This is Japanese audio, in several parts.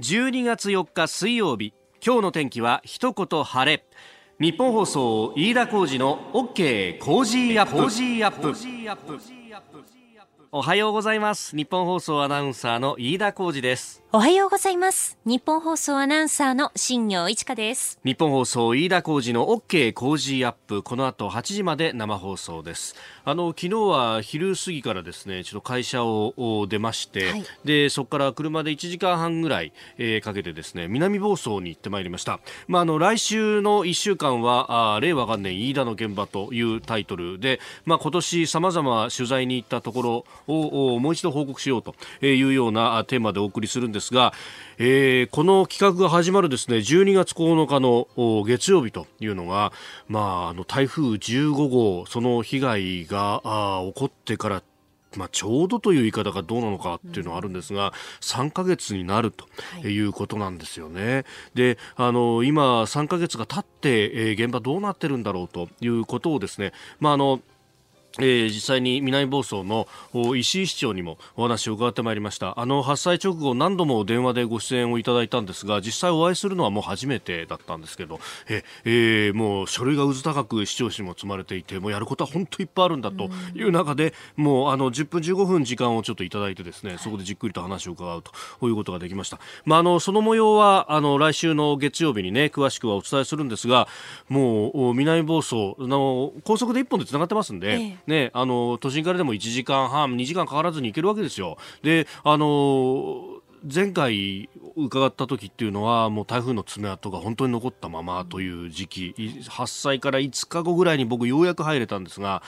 12月4日水曜日今日の天気は一言晴れ。ニッポン放送飯田浩司の OK! Cozy up!。おはようございます。ニッポン放送アナウンサーの飯田浩司ですおはようございます。ニッポン放送アナウンサーの新行市佳です。ニッポン放送飯田浩司の OK! Cozy up!。この後8時まで生放送です。あの昨日は昼過ぎからですねちょっと会社を出まして、はい、でそこから車で1時間半ぐらい、えー、かけてですね南房総に行ってまいりました。まああの来週の1週間はあ令和元年飯田の現場というタイトルでまあ今年様々取材に行ったところをもう一度報告しようというようなテーマでお送りするんですが、えー、この企画が始まるですね12月9日の月曜日というのが、まあ、あの台風15号その被害があ起こってからまあ、ちょうどという言い方がどうなのかっていうのはあるんですが、3ヶ月になるということなんですよね。はい、で、あの、今3ヶ月が経って、えー、現場どうなってるんだろうということをですね、まあ、あの、えー、実際に南房総の石井市長にもお話を伺ってまいりました。あの発災直後何度も電話でご出演をいただいたんですが実際お会いするのはもう初めてだったんですけどえ、えー、もう書類がうず高く市長室にも積まれていてもうやることは本当いっぱいあるんだという中でもうあの10分15分時間をちょっといただいてですねそこでじっくりと話を伺うということができました、まあ、あのその模様はあの来週の月曜日にね詳しくはお伝えするんですがもう南房総の高速で1本でつながってますんで、ええね、あの都心からでも1時間半、2時間かからずに行けるわけですよ。で、あの前回伺った時っていうのはもう台風の爪痕が本当に残ったままという時期発災から5日後ぐらいに僕ようやく入れたんですが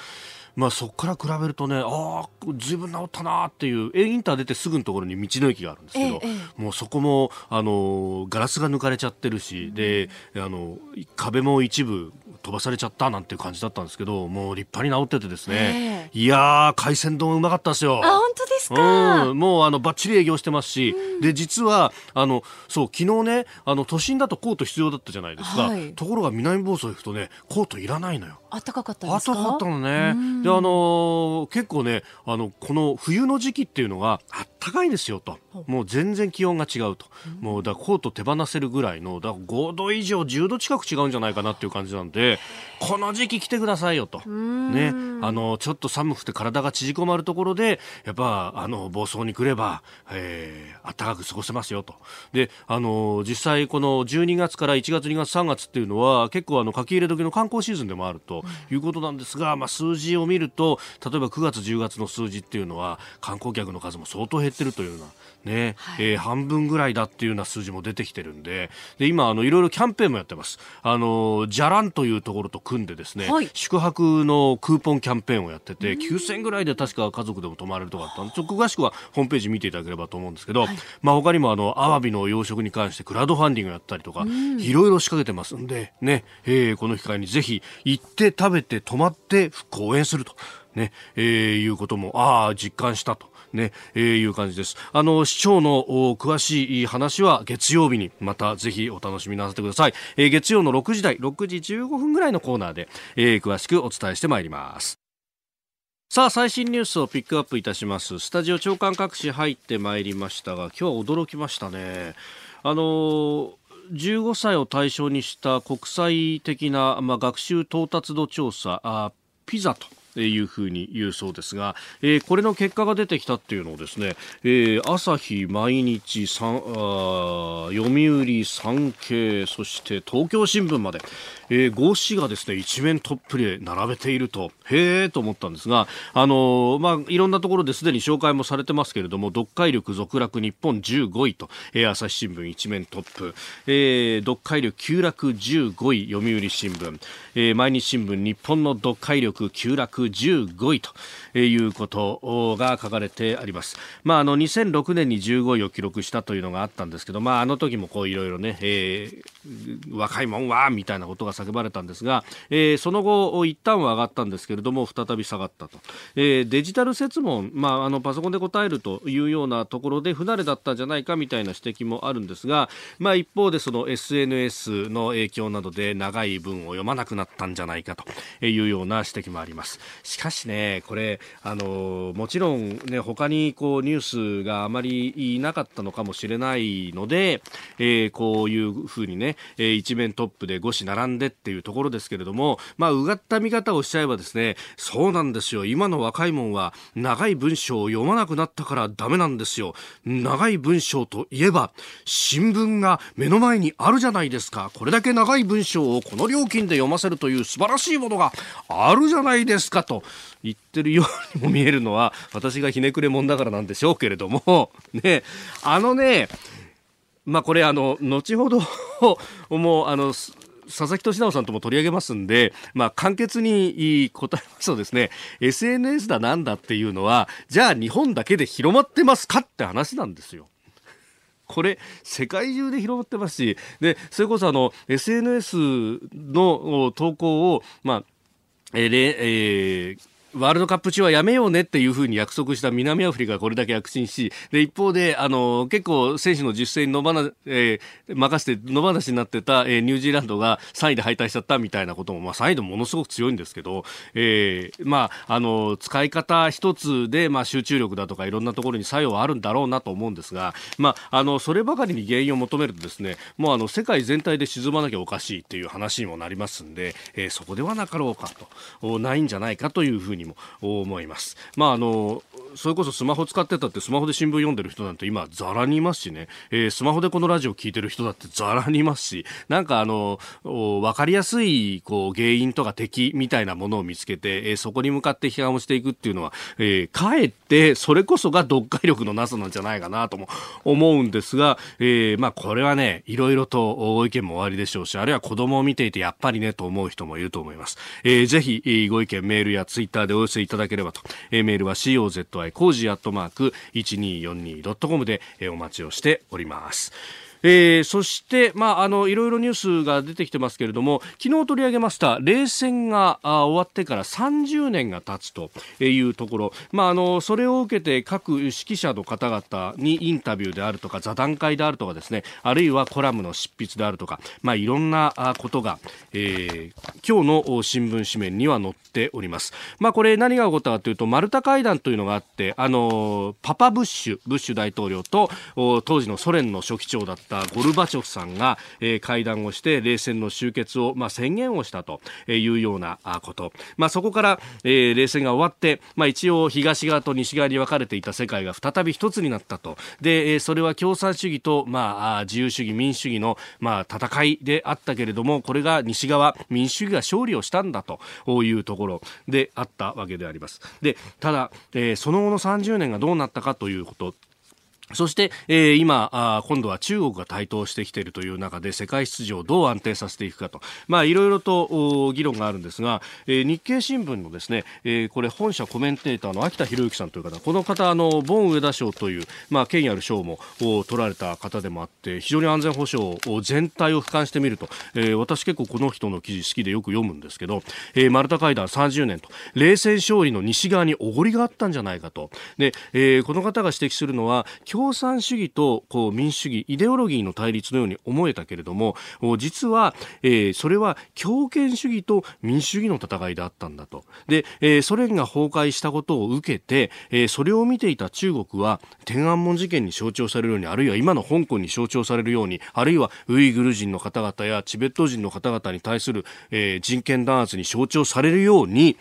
まあ、そこから比べるとねああずいぶん治ったなっていうインター出てすぐのところに道の駅があるんですけど、ええ、もうそこもあのガラスが抜かれちゃってるし、うん、であの壁も一部飛ばされちゃったなんていう感じだったんですけどもう立派に治っててですね、え、いや海鮮丼うまかったですよ。あ本当ですか、うん、もうあのバッチリ営業してますし、うん、で実はあのそう昨日ねあの都心だとコート必要だったじゃないですか、はい、ところが南房総行くとねコートいらないのよ。暖かかったですか？暖かかったのね。で、あのー、結構ね、あの、この冬の時期っていうのが、あったかいんですよと。もう全然気温が違うと。もうだコート手放せるぐらいの、だ5度以上、10度近く違うんじゃないかなっていう感じなんで、この時期来てくださいよと。ね。あの、ちょっと寒くて体が縮こまるところで、やっぱ、あの、房総に来れば、えー、暖かく過ごせますよと。で、あの、実際この12月から1月、2月、3月っていうのは、結構あの、書き入れ時の観光シーズンでもあると。ということなんですが、まあ、数字を見ると例えば9月、10月の数字っていうのは観光客の数も相当減ってるというようなね、はい、えー、半分ぐらいだっていうような数字も出てきてるんで、で、今、あの、いろいろキャンペーンもやってます。あの、じゃらんというところと組んでですね、はい、宿泊のクーポンキャンペーンをやってて、9000円ぐらいで確か家族でも泊まれるとかあったんで、ちょっと詳しくはホームページ見ていただければと思うんですけど、はい、まあ他にもあの、アワビの養殖に関してクラウドファンディングやったりとか、いろいろ仕掛けてますんで、ね、えー、この機会にぜひ行って食べて泊まって復興応援すると。ね、えー、いうことも、ああ、実感したと。ね、えー、いう感じです。あの、市長の詳しい話は月曜日にまたぜひお楽しみなさってください。えー、月曜の6時台、6時15分ぐらいのコーナーで、えー、詳しくお伝えしてまいります。さあ、最新ニュースをピックアップいたします。スタジオ長官各紙入ってまいりましたが、今日は驚きましたね。あの15歳を対象にした国際的な、まあ、学習到達度調査あピザというふうに言うそうですが、えー、これの結果が出てきたっていうのをですね、えー、朝日、毎日、あ読売、産経、そして東京新聞まで、えー、合紙がですね、一面トップで並べていると、へえと思ったんですが、あのー、まあ、いろんなところですでに紹介もされてますけれども、読解力続落日本15位と、えー、朝日新聞一面トップ、えー、読解力急落15位読売新聞、えー、毎日新聞日本の読解力急落15位ということが書かれてあります。まあ、あの、2006年に15位を記録したというのがあったんですけど、まあ、あの時もこういろいろね、えー、若いもんはみたいなことが叫ばれたんですが、えー、その後一旦は上がったんですけれども再び下がったと、えー、デジタル設問、まあ、あのパソコンで答えるというようなところで不慣れだったんじゃないかみたいな指摘もあるんですが、まあ、一方でその SNS の影響などで長い文を読まなくなったんじゃないかというような指摘もあります。しかしねこれあのもちろんね他にこうニュースがあまりいなかったのかもしれないので、えー、こういうふうにね、えー、一面トップで5紙並んでっていうところですけれどもまあうがった見方をしちゃえばですねそうなんですよ。今の若いもんは長い文章を読まなくなったからダメなんですよ。長い文章といえば新聞が目の前にあるじゃないですか。これだけ長い文章をこの料金で読ませるという素晴らしいものがあるじゃないですかと言ってるようにも見えるのは私がひねくれもんだからなんでしょうけれども。ねあのねまあこれあの後ほど もうあの佐々木俊直さんとも取り上げますんで、まあ、簡潔に答えますとですね、SNS だなんだっていうのは、じゃあ日本だけで広まってますかって話なんですよ。これ、世界中で広まってますし、で、それこそあの、SNS の投稿を、まあ、えー、えーワールドカップ中はやめようねっていうふうに約束した南アフリカがこれだけ躍進し、で、一方で、あの、結構選手の実践に野放、えー、任せて野放しになってた、えー、ニュージーランドが3位で敗退しちゃったみたいなことも、まあ3位でものすごく強いんですけど、えー、まあ、あの、使い方一つで、まあ集中力だとかいろんなところに作用はあるんだろうなと思うんですが、まあ、あの、そればかりに原因を求めるとですね、もうあの、世界全体で沈まなきゃおかしいっていう話にもなりますんで、えー、そこではなかろうかと、ないんじゃないかというふうにも思います。まああのそれこそスマホ使ってたってスマホで新聞読んでる人なんて今ザラにいますしね、えー、スマホでこのラジオ聞いてる人だってザラにいますし、なんかあの、わかりやすいこう原因とか敵みたいなものを見つけて、えー、そこに向かって批判をしていくっていうのは、えー、かえってそれこそが読解力のなさなんじゃないかなとも思うんですが、えー、まあこれはね、いろいろとご意見もおありでしょうし、あるいは子供を見ていてやっぱりねと思う人もいると思います。えー、ぜひご意見メールやツイッターでお寄せいただければと、えー、メールは COZY 工事アットマーク 1242.com で、えー、お待ちをしております。えー、そして、まあ、あのいろいろニュースが出てきてますけれども昨日取り上げました冷戦があ終わってから30年が経つというところ、まあ、あのそれを受けて各指揮者の方々にインタビューであるとか座談会であるとかですねあるいはコラムの執筆であるとか、まあ、いろんなことが、えー、今日の新聞紙面には載っております。まあ、これ何が起こったかというとマルタ会談というのがあってあのパパブッシュブッシュ大統領と当時のソ連の書記長だったったゴルバチョフさんが、えー、会談をして冷戦の終結を、まあ、宣言をしたというようなこと、まあ、そこから、えー、冷戦が終わって、まあ、一応東側と西側に分かれていた世界が再び一つになったと。で、それは共産主義と、まあ、自由主義民主主義の、まあ、戦いであったけれどもこれが西側民主主義が勝利をしたんだというところであったわけであります。でただ、えー、その後の30年がどうなったかということそして、えー、今あ、今度は中国が台頭してきているという中で世界秩序をどう安定させていくかと、まあ、いろいろと議論があるんですが、えー、日経新聞のですね、えー、これ本社コメンテーターの秋田博之さんという方、この方、あの、ボン上田賞という、まあ、権威ある賞も取られた方でもあって、非常に安全保障全体を俯瞰してみると、えー、私結構この人の記事好きでよく読むんですけど、えー、マルタ会談30年と、冷戦勝利の西側におごりがあったんじゃないかと。で、えー、この方が指摘するのは、共産主義とこう民主主義イデオロギーの対立のように思えたけれども実は、えー、それは強権主義と民主主義の戦いであったんだと。で、えー、ソ連が崩壊したことを受けて、えー、それを見ていた中国は天安門事件に象徴されるようにあるいは今の香港に象徴されるようにあるいはウイグル人の方々やチベット人の方々に対する、え、人権弾圧に象徴されるように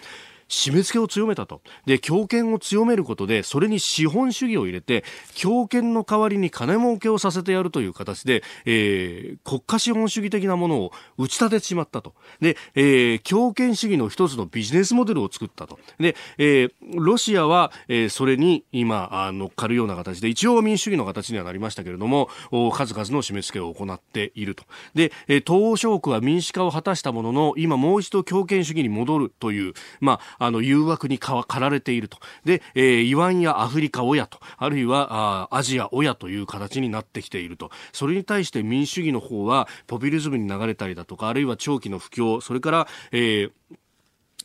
締め付けを強めたと。で、強権を強めることで、それに資本主義を入れて、強権の代わりに金儲けをさせてやるという形で、えー、国家資本主義的なものを打ち立ててしまったと。で、えー、強権主義の一つのビジネスモデルを作ったと。で、えー、ロシアは、えー、それに今あ、乗っかるような形で、一応民主主義の形にはなりましたけれども、数々の締め付けを行っていると。で、えー、東欧諸国は民主化を果たしたものの、今もう一度強権主義に戻るという、まあ、あの誘惑にかわ、かられていると。で、えー、イワンやアフリカ親とあるいはあアジア親という形になってきていると。それに対して民主主義の方はポピュリズムに流れたりだとかあるいは長期の不況それから、えー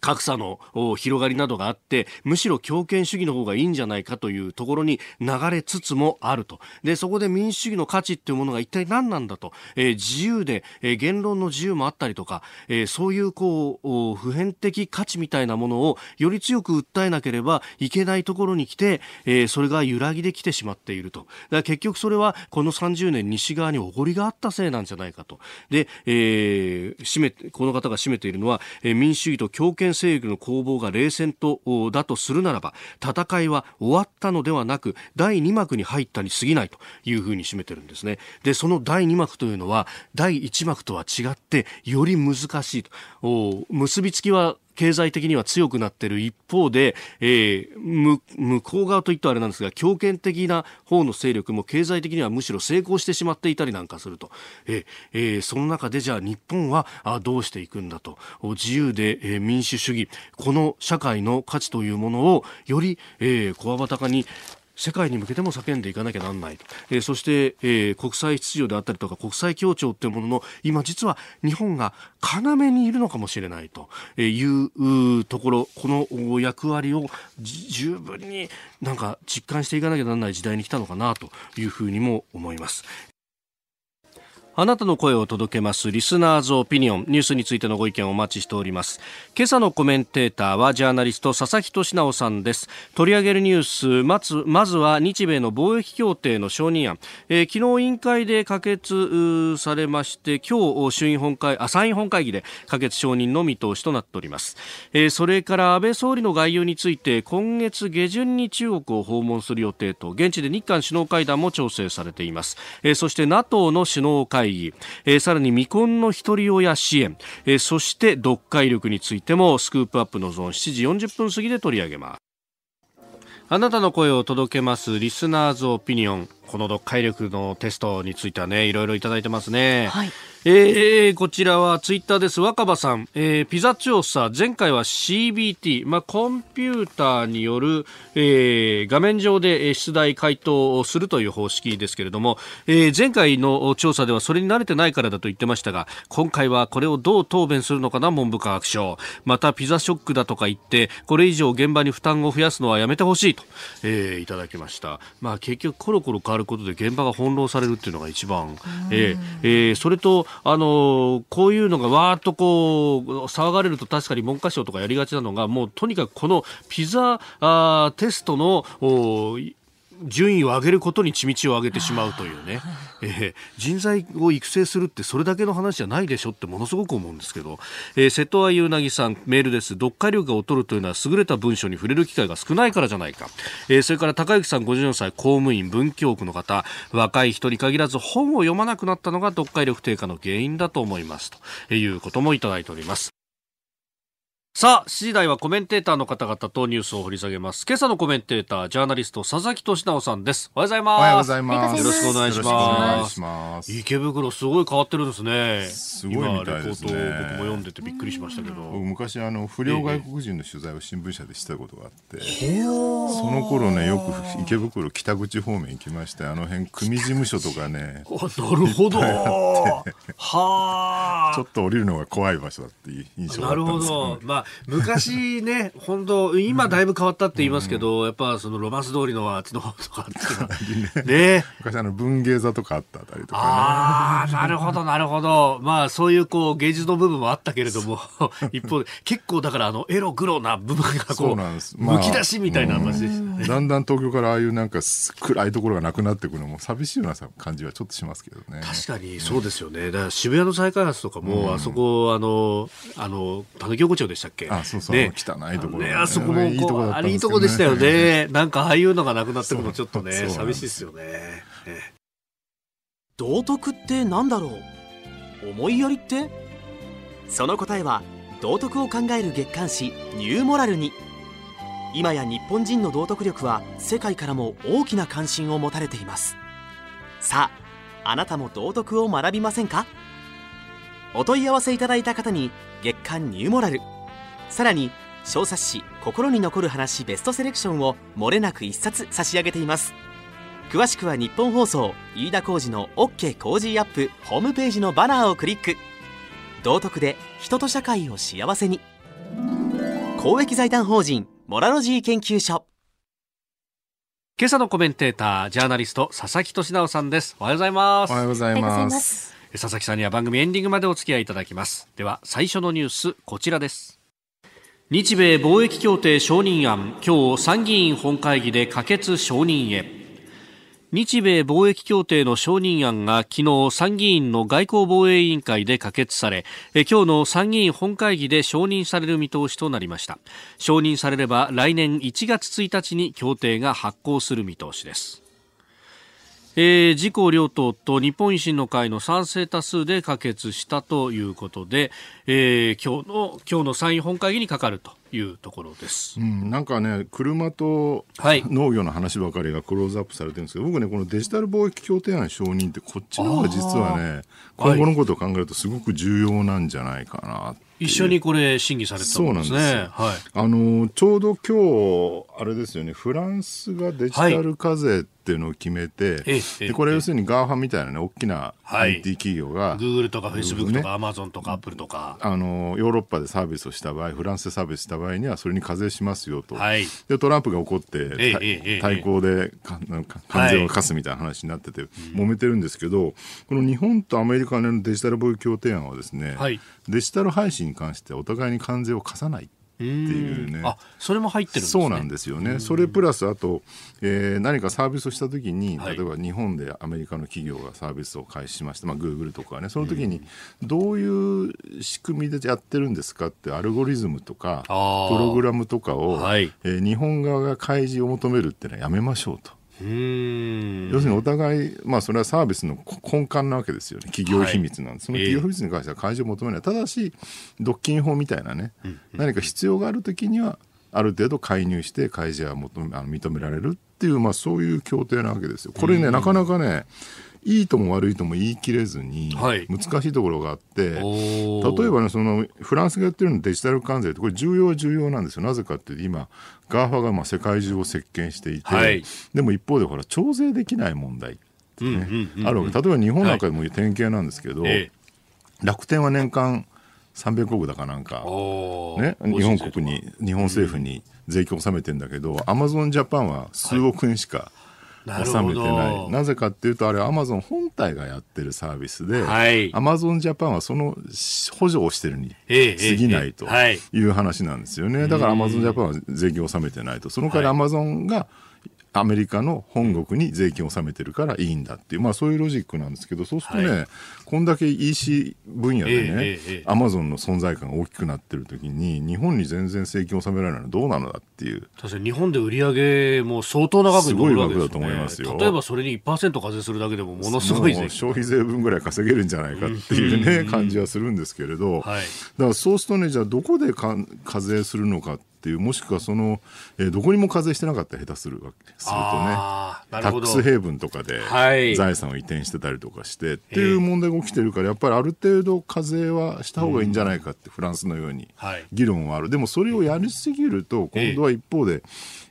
格差の広がりなどがあってむしろ強権主義の方がいいんじゃないかというところに流れつつもあると。でそこで民主主義の価値っていうものが一体何なんだと、えー、自由で、えー、言論の自由もあったりとか、えー、そういうこう普遍的価値みたいなものをより強く訴えなければいけないところに来て、えー、それが揺らぎできてしまっていると。だから結局それはこの30年西側におごりがあったせいなんじゃないかと。で、えー、めこの方が占めているのは、えー、民主主義と強権勢力の攻防が冷戦とだとするならば戦いは終わったのではなく第2幕に入ったに過ぎないというふうに締めてるんですね。でその第2幕というのは第1幕とは違ってより難しいと。結びつきは経済的には強くなっている一方で、えー、向こう側といったあれなんですが強権的な方の勢力も経済的にはむしろ成功してしまっていたりなんかすると、えー、その中でじゃあ日本はどうしていくんだと。自由で、民主主義。この社会の価値というものをより、えー、小ばたかに世界に向けても叫んでいかなきゃなんないと、えー、そして、えー、国際秩序であったりとか国際協調というものの今実は日本が要にいるのかもしれないというところこの役割を十分になんか実感していかなきゃならない時代に来たのかなというふうにも思います。あなたの声を届けますリスナーズオピニオン。ニュースについてのご意見をお待ちしております。今朝のコメンテーターはジャーナリスト佐々木俊直さんです。取り上げるニュースまずまずは日米の貿易協定の承認案、えー、昨日委員会で可決されまして今日衆院本会あ参院本会議で可決承認の見通しとなっております、えー、それから安倍総理の概要について今月下旬に中国を訪問する予定と現地で日韓首脳会談も調整されています、えー、そして NATO の首脳会会議、えー、さらに未婚の一人親支援、えー、そして読解力についてもスクープアップのゾーン7時40分過ぎで取り上げます。あなたの声を届けますリスナーズオピニオン。この読解力のテストについてはねいろいろいただいてますね、はいえー、こちらはツイッターです。若葉さん、えー、ピザ調査、前回は CBT、まあ、コンピューターによる、えー、画面上で出題回答をするという方式ですけれども、えー、前回の調査ではそれに慣れてないからだと言ってましたが、今回はこれをどう答弁するのかな、文部科学省。また、ピザショックだとか言って、これ以上現場に負担を増やすのはやめてほしいと、えー、いただきました。まあ、結局コロコロ変わることで現場が翻弄されるっていうのが一番、えーえー、それと、あのこういうのがわーっとこう騒がれると確かに文科省とかやりがちなのがもうとにかくこのピザあテストの順位を上げることに血道を上げてしまうというね、えー、人材を育成するってそれだけの話じゃないでしょってものすごく思うんですけど、えー、瀬戸愛うなぎさんメールです。読解力が劣るというのは優れた文章に触れる機会が少ないからじゃないか、えー、それから高之さん54歳公務員文京区の方。若い人に限らず本を読まなくなったのが読解力低下の原因だと思いますと。いうこともいただいておりますさあ、7時台はコメンテーターの方々とニュースを掘り下げます。今朝のコメンテーター、ジャーナリスト、佐々木俊直さんです。おはようございます。おはようございます。よろしくお願いします。ます池袋、すごい変わってるんですね。すごいみたいですね。僕も読んでてびっくりしましたけど。昔、あの、不良外国人の取材を新聞社でしたことがあって、その頃ね、よく池袋北口方面行きまして、あの辺、組事務所とかね。なるほど。はあ。ちょっと降りるのが怖い場所だっていう印象だったんですけど、ね。なるほど。まあ昔ね、本当今だいぶ変わったって言いますけど、うん、やっぱそのロマンス通りのあっちの方とかって ね。昔あの文芸座とかあったあたりとか、ね、ああ、なるほど、なるほど。まあそういうこう芸術の部分もあったけれども、一方で結構だからあのエログロな部分がこう、まあ、むき出しみたいな話でしたね。だんだん東京からああいうなんか暗いところがなくなっていくのも寂しいような感じはちょっとしますけどね。確かにそうですよね。だから渋谷の再開発とかも、あそこ、あの、あの、たぬき横丁でしたっけ。あそうそう、ね、汚いところ、ね、あそこもいいとこ、ね、あれいいとこでしたよね。なんかああいうのがなくなってくのちょっとね、寂しいですよね。ね道徳ってなんだろう？思いやりって？その答えは道徳を考える月刊誌ニューモラルに。今や日本人の道徳力は世界からも大きな関心を持たれています。さああなたも道徳を学びませんか？お問い合わせいただいた方に月刊ニューモラルさらに小冊子「心に残る話ベストセレクション」をもれなく一冊差し上げています。詳しくは日本放送飯田浩二の OK コージーアップホームページのバナーをクリック。道徳で人と社会を幸せに。公益財団法人モラロジー研究所。今朝のコメンテータージャーナリスト佐々木俊直さんです。おはようございます。おはようございます。佐々木さんには番組エンディングまでお付き合いいただきます。では最初のニュースこちらです日米貿易協定承認案今日参議院本会議で可決承認へ。日米貿易協定の承認案が昨日参議院の外交防衛委員会で可決され今日の参議院本会議で承認される見通しとなりました。承認されれば来年1月1日に協定が発効する見通しです。えー、自公両党と日本維新の会の賛成多数で可決したということで、えー、今日の今日の参院本会議にかかるというところです、うん、なんかね車と農業の話ばかりがクローズアップされてるんですけど、はい、僕ねこのデジタル貿易協定案承認ってこっちの方が実はね今後のことを考えるとすごく重要なんじゃないかな一緒にこれ審議されたんですね。そうなんですはい、あのちょうど今日あれですよねフランスがデジタル課税っていうのを決めて、はい、でこれ要するに GAFA みたいなね大きな IT 企業が、グーグルとかフェイスブックとかアマゾンとかアップルとか。あのヨーロッパでサービスをした場合フランスでサービスした場合にはそれに課税しますよと、はい、でトランプが怒って、対抗で関税を課すみたいな話になってて、揉めてるんですけどこの日本とアメリカのデジタル貿易協定案はですね、デジタル配信に関してお互いに関税を課さないっていうね。あそれも入ってるんです、ね、そうなんですよね。それプラスあと、えー、何かサービスをした時に例えば日本でアメリカの企業がサービスを開始しました、まあ、グーグルとかねその時にどういう仕組みでやってるんですかってアルゴリズムとかプログラムとかを、はい、えー、日本側が開示を求めるっていうのはやめましょうと。要するにお互い、まあ、それはサービスの根幹なわけですよね。企業秘密なんです、はい、その企業秘密に関しては開示を求めない、ただし独禁法みたいなね、何か必要があるときにはある程度介入して開示は求めあの認められるっていう、まあ、そういう協定なわけですよ。これね、なかなかねいいとも悪いとも言い切れずに、難しいところがあって、はい、例えばねそのフランスがやってるのデジタル関税ってこれ重要は重要なんですよ。なぜかって今 GAFA がまあ世界中を席巻していて、はい、でも一方でほら徴税できない問題ってね、あるわけ。例えば日本なんかでも典型なんですけど、はい、楽天は年間300億だかなんか、ね、日本国に日本政府に税金を納めてるんだけどアマゾンジャパンは数億円しか、はい収めてないなぜかっていうとあれアマゾン本体がやってるサービスで、アマゾンジャパンはその補助をしてるに過ぎないとい。う話なんですよね、だからアマゾンジャパンは税金を納めてないと。その代わりアマゾンがアメリカの本国に税金を納めてるからいいんだっていう、まあ、そういうロジックなんですけどそうするとね、はい、こんだけ EC 分野でね、アマゾンの存在感が大きくなってる時に日本に全然税金を納められないのはどうなのだっていう。確かに日本で売り上げも相当な額に乗るわけですよ、ね、すごい額だと思いますよ。例えばそれに1%課税するだけでもものすごい消費税分ぐらい稼げるんじゃないかっていうね、感じはするんですけれど、はい、だからそうするとねじゃあどこで課税するのかってっていうもしくはその、えー、どこにも課税してなかったら下手するわけするとねタックスヘイブンとかで財産を移転してたりとかして、はい、っていう問題が起きてるからやっぱりある程度課税はした方がいいんじゃないかって、フランスのように議論はある、でもそれをやりすぎると今度は一方で、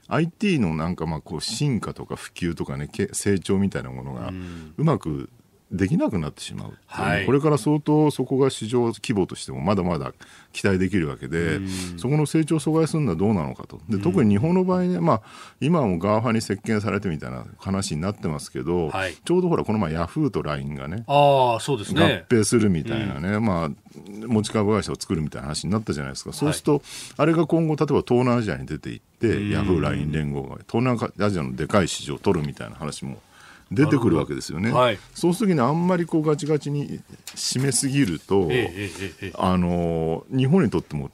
IT のなんかまあこう進化とか普及とかね成長みたいなものがうまくできなくなってしまうはい、これから相当そこが市場規模としてもまだまだ期待できるわけで、そこの成長を阻害するのはどうなのかと。で特に日本の場合ね、まあ、今はもう GAFA に席巻されてみたいな話になってますけど、はい、ちょうどほらこの前ヤフーと LINE がねあそうですね。合併するみたいなね、うん、まあ、持ち株会社を作るみたいな話になったじゃないですか。そうすると、はい、あれが今後例えば東南アジアに出ていってヤフー LINE 連合が東南アジアのでかい市場を取るみたいな話も出てくるわけですよね。はい、そうするときにあんまりこうガチガチに締めすぎると、あの日本にとっても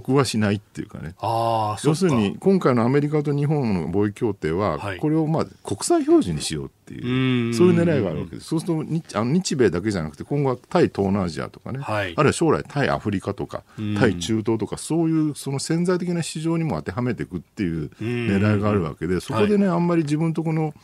得はしないっていうかね。要するに今回のアメリカと日本の貿易協定は、これをまあ国際標準にしようっていうそういう狙いがあるわけです。そうすると日あの日米だけじゃなくて今後は対東南アジアとかね、はい、あるいは将来対アフリカとか対中東とかそういうその潜在的な市場にも当てはめていくっていう狙いがあるわけでそこでねあんまり自分とこの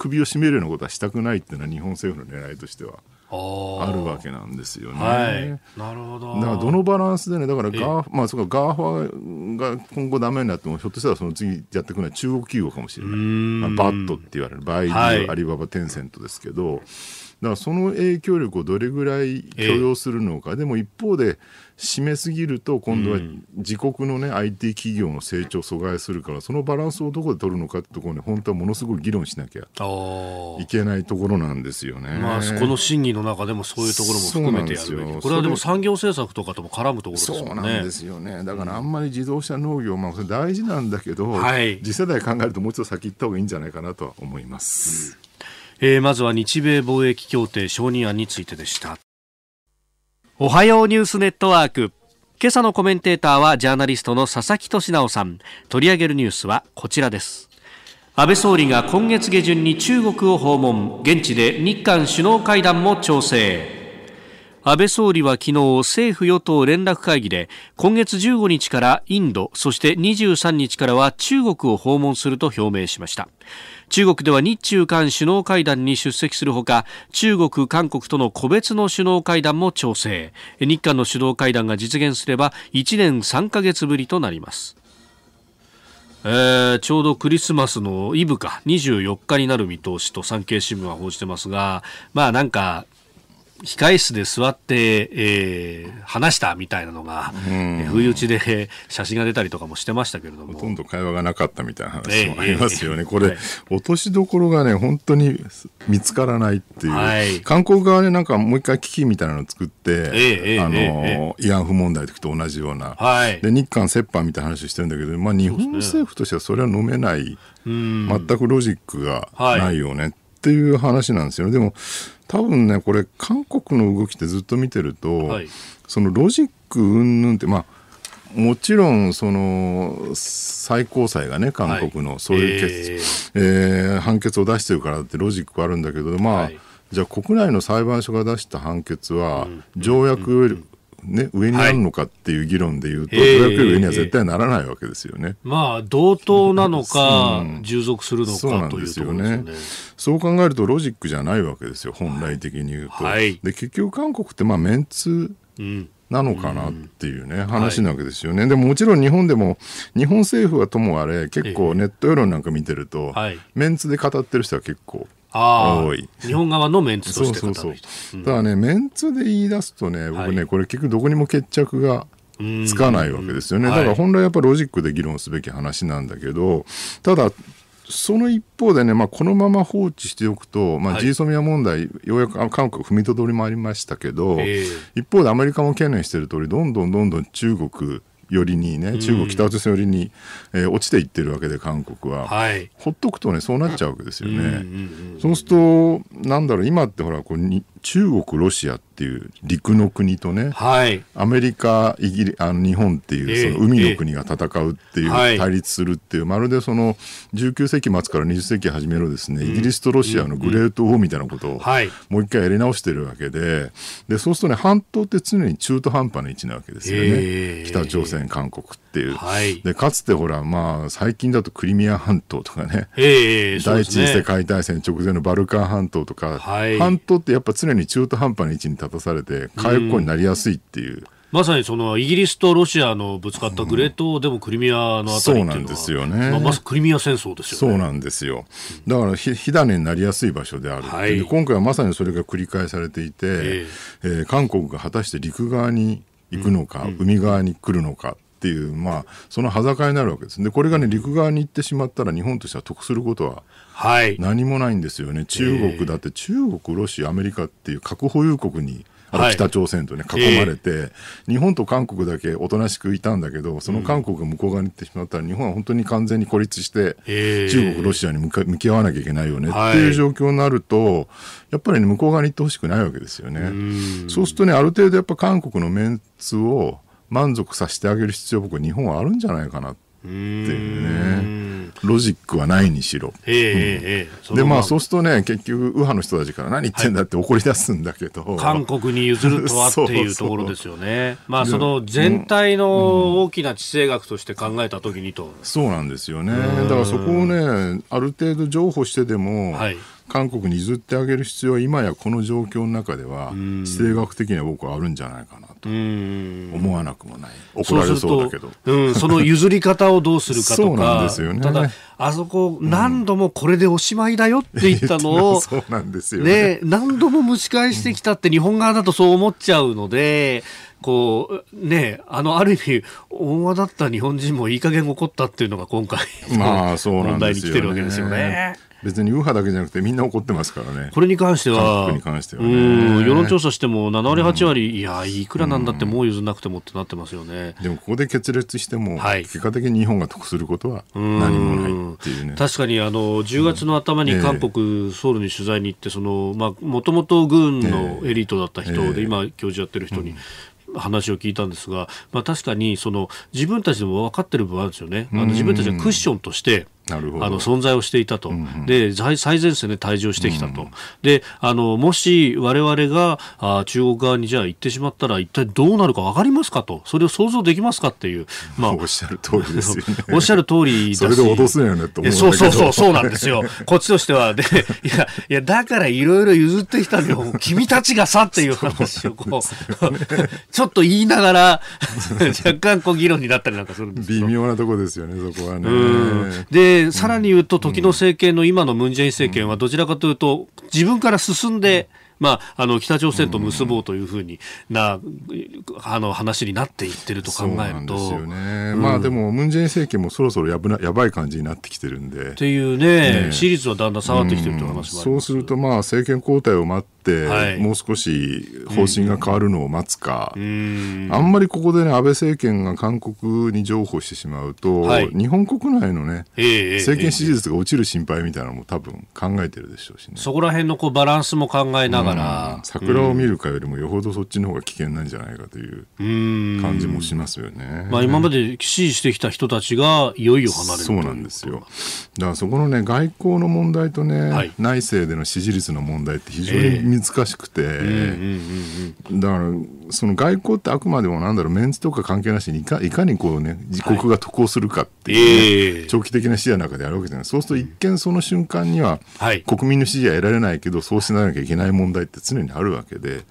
首を絞めるようなことはしたくないっていうのは日本政府の狙いとしてはあるわけなんですよね。はい、なるほど。だからどのバランスでね、だからガー、まあそうか GAFA が今後ダメになっても、ひょっとしたらその次やってくるのは中国企業かもしれない。まあ、 BAT って言われる、バイドゥ、はい、アリババ、テンセントですけど、だからその影響力をどれぐらい許容するのか、でも一方で、締めすぎると、今度は自国の、ね、IT 企業の成長を阻害するから、そのバランスをどこで取るのかってところに、本当はものすごい議論しなきゃいけないところなんですよね。まあ、この審議の中でもそういうところも含めてやるべきこれはでも産業政策とかとも絡むところですよね。そうなんですよね。だからあんまり自動車農業、まあ、それ大事なんだけど、はい、次世代考えるともう一度先行った方がいいんじゃないかなとは思います。うんえー、まずは日米貿易協定承認案についてでしたおはようニュースネットワーク。今朝のコメンテーターはジャーナリストの佐々木俊直さん。取り上げるニュースはこちらです。安倍総理が今月下旬に中国を訪問。現地で日韓首脳会談も調整。安倍総理は昨日政府与党連絡会議で今月15日からインドそして23日からは中国を訪問すると表明しました。中国では日中韓首脳会談に出席するほか中国、韓国との個別の首脳会談も調整。日韓の首脳会談が実現すれば1年3ヶ月ぶりとなります。えー、ちょうどクリスマスのイブか。24日になる見通しと産経新聞は報じてますがまあなんか控室で座って、えー、話したみたいなのが、うん、不意打ちで写真が出たりとかもしてましたけれども。ほとんど会話がなかったみたいな話もありますよね、えー、これ、はい、落としどころがね本当に見つからないっていう、はい、韓国側でなんかもう一回危機みたいなのを作って、えー、あの慰安婦問題と同じような、はい、で日韓折半みたいな話をしてるんだけど、まあ、日本政府としてはそれは飲めない、全くロジックがないよねっていう話なんですよね。でも多分ねこれ韓国の動きってずっと見てると、はい、そのロジック云々ってまあもちろんその最高裁がね韓国のそういう決、はい、えー、えー、判決を出してるからってロジックはあるんだけどまあ、はい、じゃあ国内の裁判所が出した判決は条約ね、上になるのかっていう議論でいうと、はい、条約より上には絶対ならないわけですよね。まあ、同等なのか、うん、従属するのかそうなんですよね。そう考えるとロジックじゃないわけですよ、本来的に言うと。はい、で結局、韓国ってまあメンツ、なのかなっていうね、うん、話なわけですよね、はい、でももちろん日本でも日本政府はともあれ結構ネット世論なんか見てると、はい、メンツで語ってる人は結構多い。日本側のメンツとして語る人。そうそうそう、ただねメンツで言い出すとね僕ね、はい、これ結局どこにも決着がつかないわけですよね、だから本来やっぱロジックで議論すべき話なんだけどただその一方でね、まあ、このまま放置しておくと、まあ、ジーソミア問題、ようやく韓国踏みとどりもありましたけど、一方でアメリカも懸念している通り、どんどんどんどん中国、寄りにね、中国、北朝鮮寄りに、えー、落ちていってるわけで、韓国は、はい、ほっとくとね、そうなっちゃうわけですよね。そうすると、なんだろう、今ってほら、こうに中国、ロシアっていう陸の国とね、はい、アメリカ、イギリあの日本っていうその海の国が戦うっていう、対立するっていう、まるでその19世紀末から20世紀初めのですね、イギリスとロシアのグレートウォーみたいなことをもう一回やり直してるわけで、でそうするとね、半島って常に中途半端な位置なわけですよね、北朝鮮、韓国っていう。はい、でかつてほら、まあ、最近だとクリミア半島とかね、第一次世界大戦直前のバルカン半島とか、はい、半島ってやっぱ常に中途半端な位置に立たされて、火薬庫になりやすいっていう。まさにそのイギリスとロシアのぶつかったグレートでもクリミアのあたりっていうのは、そうなんですよね、まあ、まずクリミア戦争ですよね。そうなんですよ。だから火種になりやすい場所である、はい、で今回はまさにそれが繰り返されていて、えー、えー、韓国が果たして陸側に行くのか、うん、海側に来るのか。っていう、まあ、その端境になるわけです。で、これがね、陸側に行ってしまったら、日本としては得することは何もないんですよね。中国だって、中国、ロシア、アメリカっていう核保有国にあ北朝鮮とね、囲まれて、えー、日本と韓国だけおとなしくいたんだけど、その韓国が向こう側に行ってしまったら、日本は本当に完全に孤立して、えー、中国、ロシアに向向き合わなきゃいけないよね。っていう状況になると、やっぱり、ね、向こう側に行ってほしくないわけですよね。そうするとね、ある程度やっぱ韓国のメンツを満足させてあげる必要、僕は日本はあるんじゃないかなっていうね。ロジックはないにしろ。ええええでまあそうするとね結局右派の人たちから何言ってんだって怒り出すんだけど、韓国に譲るとはっていうところですよね。まあその全体の大きな地政学として考えたときにと。そうなんですよね。だからそこをねある程度譲歩してでも、はい韓国に譲ってあげる必要は今やこの状況の中では地政学的には僕はあるんじゃないかなとうん思わなくもない。怒られそうだけど。そうん、その譲り方をどうするかとそうなんか、ですよねただ、あそこ、何度もこれでおしまいだよって言ったのを、そうなんですよね。ね、何度も蒸し返してきたって日本側だとそう思っちゃうので、こう、ね、あの、ある意味、大和だった日本人もいい加減怒ったっていうのが今回、まあ そう問題に。来てるわけですよね。別に右派だけじゃなくてみんな怒ってますからね。これに関しては、に関してはねうん世論調査しても7割、8割、いや、いくらなんだってもう譲んなくてもってなってますよね。でもここで決裂しても、はい結果的に日本が得することは何もないっていうね。確かにあの10月の頭にええ韓国、ソウルに取材に行ってそのまあもともと軍のエリートだった人で、ええ今教授やってる人に。話を聞いたんですが、まあ、確かにその自分たちでも分かってる部分あるんですよね。あの自分たちがクッションとしてあの存在をしていたと、で最最前線で退場してきたと、であのもし我々があ中国側にじゃあ行ってしまったら一体どうなるか分かりますかとそれを想像できますかっていう、まあ、おっしゃる通りですよね。おっしゃる通りだしそれで脅すんよねと思うそうそうそう、そうなんですよ。こっちとしては。で、いや、いや、だからいろいろ譲ってきたのよ。君たちがさっていう話をこう、ちょっと言いながら、若干こう議論になったりなんかするんです。微妙なとこですよね、そこはね。うんで、さらに言うと、時の政権の今のムン・ジェイン政権は、どちらかというと、自分から進んで、まあ、あの北朝鮮と結ぼうというふうにな、あの話になっていってると考えると。ですよね。まあでも、ムン・ジェイン政権もそろそろやぶなやばい感じになってきてるんでっ。ていうね、支持率はだんだん下がってきてるという話もあります。そうすると、まあ、政権交代を待って、はいもう少し方針が変わるのを待つか、うんあんまりここでね、安倍政権が韓国に譲歩してしまうと、はい日本国内のね、ええええ政権支持率が落ちる心配みたいなのも多分考えてるでしょうしね。そこら辺のこうバランスも考えながら、桜を見るかよりもよほどそっちの方が危険なんじゃないかといううん。感じもしますよね。まあ、今まで支持してきた人たちがいよいよ離れるそうなんですよ。だからそこのね外交の問題とね、はい。内政での支持率の問題って非常に難しくて、だからその外交ってあくまでもなんだろうメンツとか関係なしにいかいかにこうね自国が得をするかっていうね、ええ。長期的な視野の中でやるわけじゃない。そうすると一見その瞬間にははい。国民の支持は得られないけどそうしなきゃいけない問題って常にあるわけで、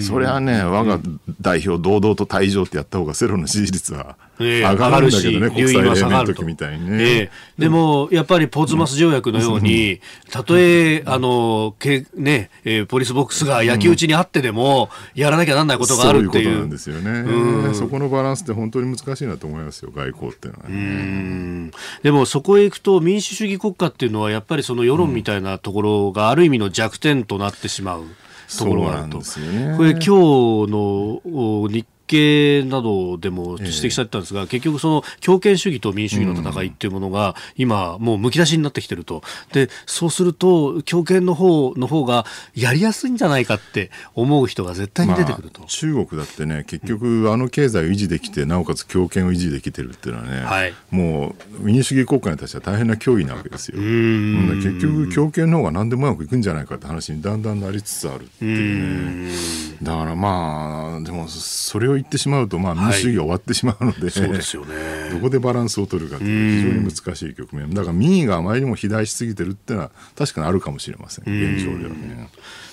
それはね我が代表堂々と退場ってやった方がセロの支持率はええ上がるんだけどね、国際みたいにね。ええでも、やっぱりポーツマス条約のように、たとえ、あの、けね、えーポリスボックスが焼き討ちにあってでも、やらなきゃなんないことがあるっていう。そういうことなんですよね。そこのバランスって本当に難しいなと思いますよ、外交っていうのはね、うんでもそこへ行くと民主主義国家っていうのはやっぱりその世論みたいなところがある意味の弱点となってしまうところがあると。そうなんですよねこれ今日のお日経などでも指摘されてたんですが、結局その強権主義と民主主義の戦いっていうものが今もうむき出しになってきてると。で、そうすると強権の方の方がやりやすいんじゃないかって思う人が絶対に出てくると。まあ中国だってね結局あの経済を維持できてなおかつ強権を維持できてるっていうのはね、はいもう民主主義国家に対しては大変な脅威なわけですよ。結局強権の方が何でもうまくいくんじゃないかって話にだんだんなりつつあるっていうねだからまあでもそれを言ってしまうとまあ民主主義が終わってしまうので、そうですよね。どこでバランスを取るかという非常に難しい局面。だから民意があまりにも肥大しすぎてるっていうのは確かにあるかもしれません。現状ではね。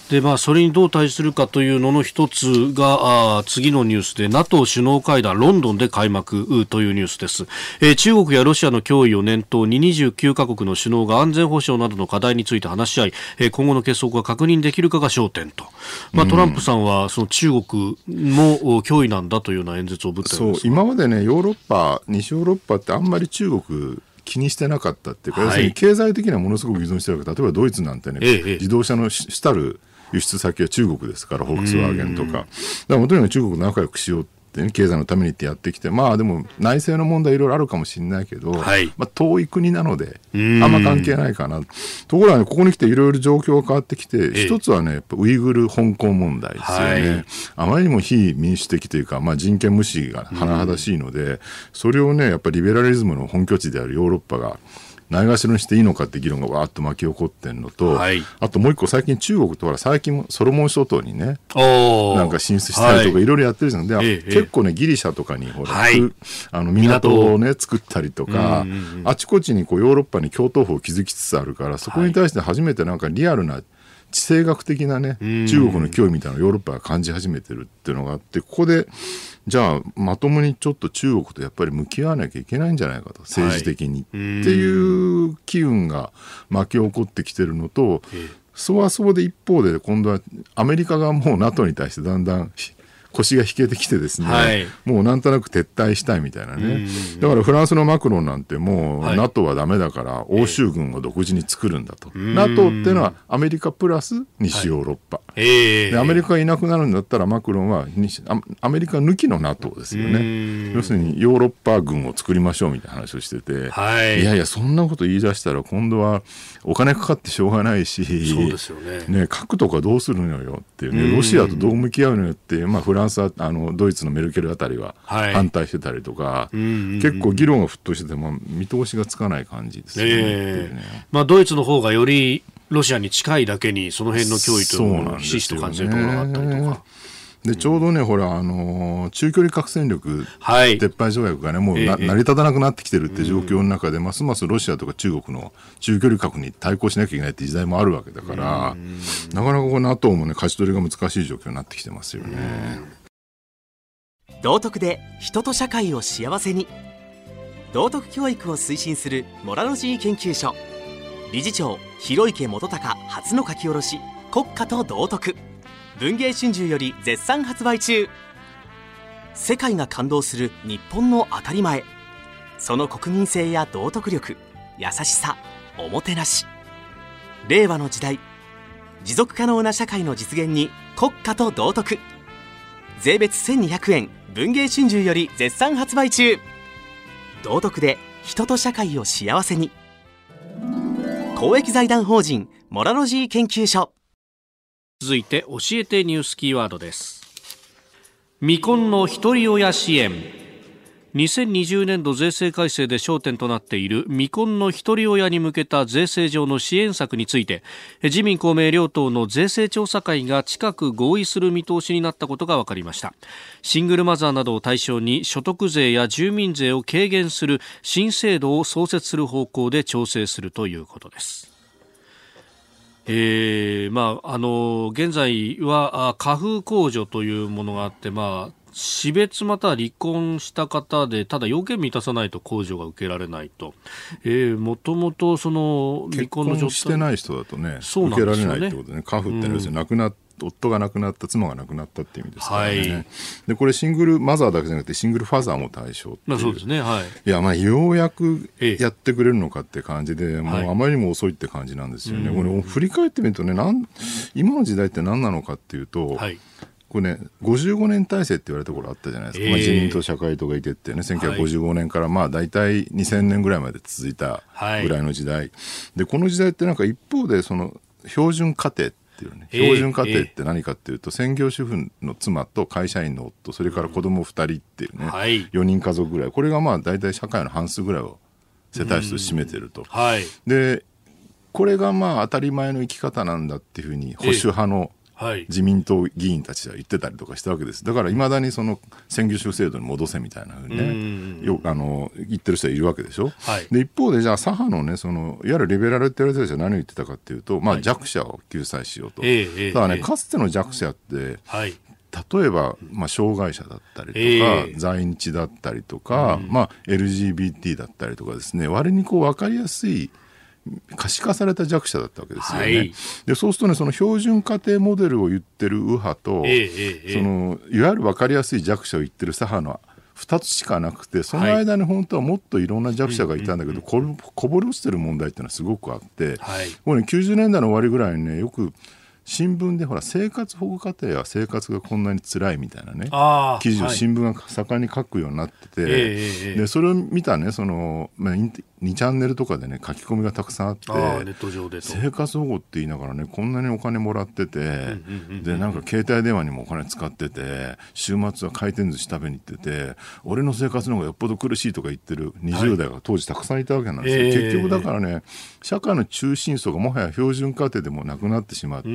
でまあ、それにどう対するかというのの一つがあー次のニュースで NATO 首脳会談ロンドンで開幕うというニュースです、えー中国やロシアの脅威を念頭に29カ国の首脳が安全保障などの課題について話し合い、えー今後の結束が確認できるかが焦点と、まあ、トランプさんはその中国もお脅威なんだというような演説をぶったよそう今までねヨーロッパ西ヨーロッパってあんまり中国気にしてなかったっていうか、はい。要するに経済的にはものすごく依存してるわけ例えばドイツなんてね、ええええ。自動車の主たる輸出先は中国ですからフォルクスワーゲンとか。だからもうとにかく中国と仲良くしようって、ね、経済のためにってやってきてまあでも内政の問題いろいろあるかもしれないけど、はい。まあ、遠い国なのであん。んま関係ないかな。ところがねここに来ていろいろ状況が変わってきて、え。一つはねやっぱウイグル香港問題ですよね、はい。あまりにも非民主的というか、まあ、人権無視が甚だしいので、それをねやっぱりリベラリズムの本拠地であるヨーロッパがないがしろにしていいのかって議論がわーっと巻き起こってるのと、はい、あともう一個最近中国とは最近ソロモン諸島にねなんか進出したりとかいろいろやってるじゃん、で、ええ、結構ねギリシャとかにほら、はい、あの港をね作ったりとか、あちこちにこうヨーロッパに共闘法を築きつつあるからそこに対して初めてなんかリアルな、地政学的なね中国の脅威みたいなのをヨーロッパが感じ始めてるっていうのがあってここでじゃあまともにちょっと中国とやっぱり向き合わなきゃいけないんじゃないかと政治的に、はい、っていう機運が巻き起こってきてるのと、そはそうで一方で今度はアメリカがもう NATO に対してだんだん腰が引けてきてですね、はい、もうなんとなく撤退したいみたいなね、だからフランスのマクロンなんてもう、はい、NATO はだめだから欧州軍を独自に作るんだと、えー、NATO っていうのはアメリカプラス西ヨーロッパ、はい、でアメリカがいなくなるんだったらマクロンは西アメリカ抜きの NATO ですよね。要するにヨーロッパ軍を作りましょうみたいな話をしてて、はい、いやいやそんなこと言い出したら今度はお金かかってしょうがないしそうですよね。ね核とかどうするのよっていうねロシアとどう向き合うのよってまあ、フランスはあのドイツのメルケルあたりは反対してたりとか、はい、結構議論が沸騰してても見通しがつかない感じですね。えーね、まあ、ドイツの方がよりロシアに近いだけにその辺の脅威というのをひしひしと感じるところがあったりとか。でちょうどね、ほら、あのー、中距離核戦力撤廃条約がね、もうな、えー、成り立たなくなってきてるって状況の中で、ますますロシアとか中国の中距離核に対抗しなきゃいけないって時代もあるわけだから、なかなかこの NATO もね、勝ち取りが難しい状況になってきてますよね。道徳で人と社会を幸せに。道徳教育を推進するモラロジー研究所。理事長、広池元隆初の書き下ろし、国家と道徳。文藝春秋より絶賛発売中。世界が感動する日本の当たり前。その国民性や道徳力。優しさ。おもてなし。令和の時代。持続可能な社会の実現に国家と道徳。税別1200円。文藝春秋より絶賛発売中。道徳で人と社会を幸せに。公益財団法人モラロジー研究所。続いて教えてニュースキーワードです。未婚の一人親支援。2020年度税制改正で焦点となっている未婚の一人親に向けた税制上の支援策について自民公明両党の税制調査会が近く合意する見通しになったことが分かりました。シングルマザーなどを対象に所得税や住民税を軽減する新制度を創設する方向で調整するということです。えーまあ、あの現在は花粉控除というものがあって、まあ、死別または離婚した方で、ただ要件満たさないと控除が受けられないと、えー、もともとその離婚の状態。してない人だとね、そうなんですよね、受けられないってことでね、花粉って要するに亡くなっ夫が亡くなった妻が亡くなったっていう意味ですからね、はい、でこれシングルマザーだけじゃなくてシングルファザーも対象まあそうですねはい。いやまあようやくやってくれるのかって感じで、ええ、もうあまりにも遅いって感じなんですよね、はい、これ振り返ってみるとねなん今の時代って何なのかっていうと、はいこれね、55年体制って言われたところあったじゃないですか、えー、まあ、自民党社会党がいてってね、1955年からまあ大体2000年ぐらいまで続いたぐらいの時代、はい、でこの時代ってなんか一方でその標準家庭っていうね、標準家庭って何かっていうと、専業主婦の妻と会社員の夫、それから子供2人っていうね、はい、4人家族ぐらい、これがまあ大体社会の半数ぐらいを世帯数占めてると。はい、でこれがまあ当たり前の生き方なんだっていうふうに保守派の自民党議員たちは言ってたりとかしたわけです。だからいまだにその選挙主制度に戻せみたいなふうにね、よあの言ってる人はいるわけでしょ。はい、で一方でじゃあ左派のねそのいわゆるリベラルって言われてる人は何を言ってたかっていうと、まあ、弱者を救済しようと。はい、ただね、かつての弱者って、はい、例えば、まあ、障害者だったりとか、えー、在日だったりとか、うん、まあ、LGBT だったりとかですね割にこう分かりやすい可視化された弱者だったわけですよね。はい、でそうするとねその標準家庭モデルを言ってる右派と、えーえー、そのいわゆる分かりやすい弱者を言ってる左派の2つしかなくてその間に本当はもっといろんな弱者がいたんだけど、ここぼれ落ちてる問題っていうのはすごくあって、はい、これ、ね、90年代の終わりぐらいにねよく新聞でほら生活保護家庭は生活がこんなに辛いみたいなね記事を新聞が盛んに書くようになってて、はい、でそれを見たねその、まあ、イン2チャンネルとかでね書き込みがたくさんあってネット上で生活保護って言いながらねこんなにお金もらってて、でなんか携帯電話にもお金使ってて週末は回転寿司食べに行ってて俺の生活の方がよっぽど苦しいとか言ってる20代が当時たくさんいたわけなんですよ、はい、結局だからね社会の中心層がもはや標準家庭でもなくなってしまって、う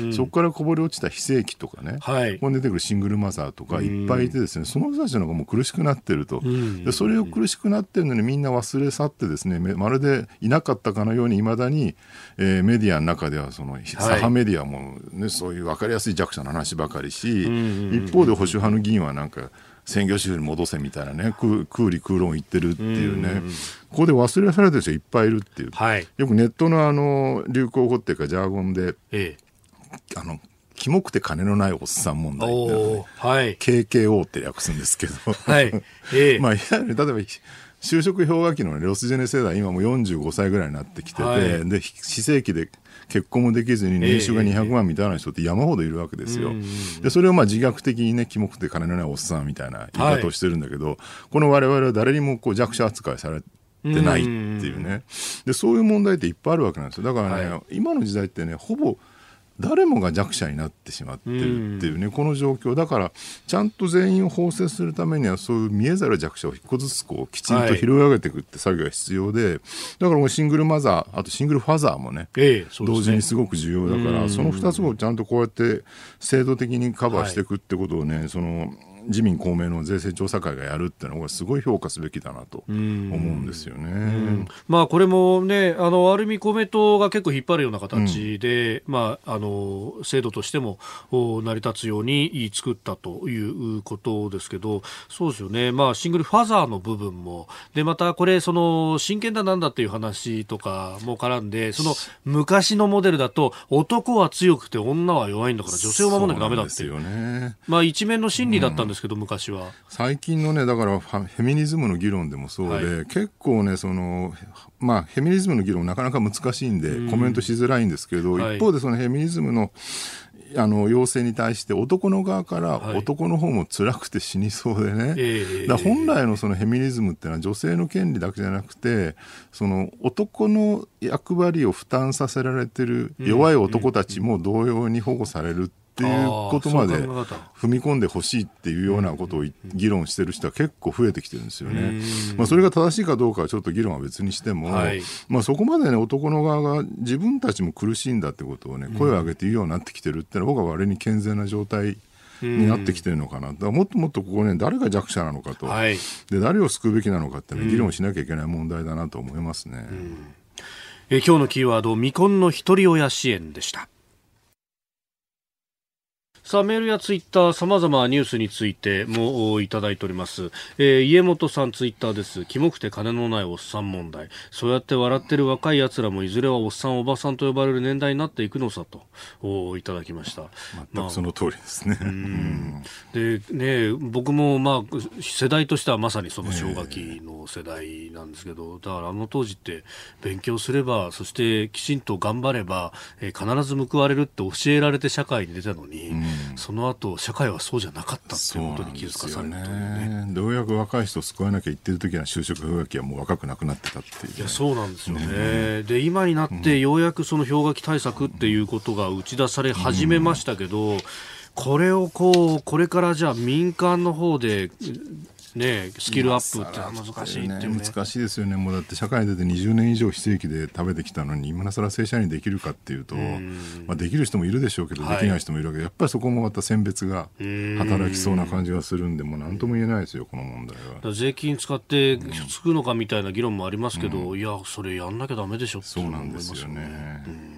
んうん、そこからこぼれ落ちた非正規とかね、はい、ここに出てくるシングルマザーとかいっぱいいてですね、その人たちの方がもう苦しくなってると、でそれを苦しくなってるのにみんな忘れ去ってですねまるでいなかったかのようにいまだに、えー、メディアの中ではその左派メディアも、ね、そういう分かりやすい弱者の話ばかりし、一方で保守派の議員はなんか専業主婦に戻せみたいなね空理空論言ってるっていうね、ここで忘れ去られてる人いっぱいいるっていう、はい、よくネットのあの流行語っていうかジャーゴンで、ええ、あのキモくて金のないおっさん問題って、ね、はい、KKO って略すんですけど、はい。ええ、まあいわゆる例えば就職氷河期の、ね、ロスジェネ世代今もう45歳ぐらいになってきてて、はい、で非正規で結婚もできずに年収が200万みたいな人って山ほどいるわけですよ。でそれをまあ自虐的にねキモくて金のないおっさんみたいな言い方をしてるんだけど、はい、この我々は誰にもこう弱者扱いされてないっていうね。でそういう問題っていっぱいあるわけなんですよ。だからね、はい、今の時代ってねほぼ誰もが弱者になってしまってるっていうね、この状況。だからちゃんと全員を包摂するためにはそういう見えざる弱者を一個ずつこうきちんと拾い上げていくって作業が必要で、だからもうシングルマザーあとシングルファザーもねええね、同時にすごく重要だからその2つをちゃんとこうやって制度的にカバーしていくってことをね、はい、その自民公明の税制調査会がやるっていうのがすごい評価すべきだなと思うんですよね。まあこれもねあのある意味公明党が結構引っ張るような形で、うん、まああの制度としても成り立つように作ったということですけど、そうですよね。まあシングルファザーの部分もでまたこれその真剣だなんだっていう話とかも絡んで、その昔のモデルだと男は強くて女は弱いんだから女性を守らなきゃダメだっていう。ね、まあ一面の心理だったんですですけど昔は。最近のねだからフェミニズムの議論でもそうで、はい、結構ねそのまあフェミニズムの議論なかなか難しいんでコメントしづらいんですけど、はい、一方でそのフェミニズムのあの要請に対して男の側から男の方も辛くて死にそうでね、はい、だ本来のそのフェミニズムっていうのは女性の権利だけじゃなくてその男の役割を負担させられてる弱い男たちも同様に保護されるっていうことまで踏み込んでほしいっていうようなことを議論してる人は結構増えてきてるんですよね。まあ、それが正しいかどうかはちょっと議論は別にしても、はい、まあ、そこまでね男の側が自分たちも苦しいんだってことをね声を上げて言うようになってきてるっていうのは僕は割に健全な状態になってきてるのかな、だもっともっとここね誰が弱者なのかと、はい、で誰を救うべきなのかって、ね、議論しなきゃいけない問題だなと思いますね。え今日のキーワード未婚の一人親支援でした。さあ、メールやツイッター、様々ニュースについてもいただいております。えー、家元さんツイッターです。キモくて金のないおっさん問題。そうやって笑ってる若い奴らもいずれはおっさんおばさんと呼ばれる年代になっていくのさと、おいただきました。全くその通りですね。で、ね、僕もまあ、世代としてはまさにその氷河期の世代なんですけど、だからあの当時って勉強すれば、そしてきちんと頑張れば、えー、必ず報われるって教えられて社会に出たのに、その後社会はそうじゃなかったっていうことに気づかされるとね。ようやく若い人を救わなきゃ言ってる時は就職氷河期はもう若くなくなってたっていう、ね、いやそうなんですよね、ね。で今になってようやくその氷河期対策っていうことが打ち出され始めましたけど、これをこうこれからじゃあ民間の方でね、スキルアップって難しいってね、ね、難しいですよね、もうだって社会に出て20年以上非正規で食べてきたのに、今更正社員できるかっていうと、まあ、できる人もいるでしょうけど、できない人もいるわけで、やっぱりそこもまた選別が働きそうな感じがするんで、もうなんとも言えないですよ、この問題は。税金使ってつくのかみたいな議論もありますけど、うん、いや、それやんなきゃだめでしょってそうなんですよね。うん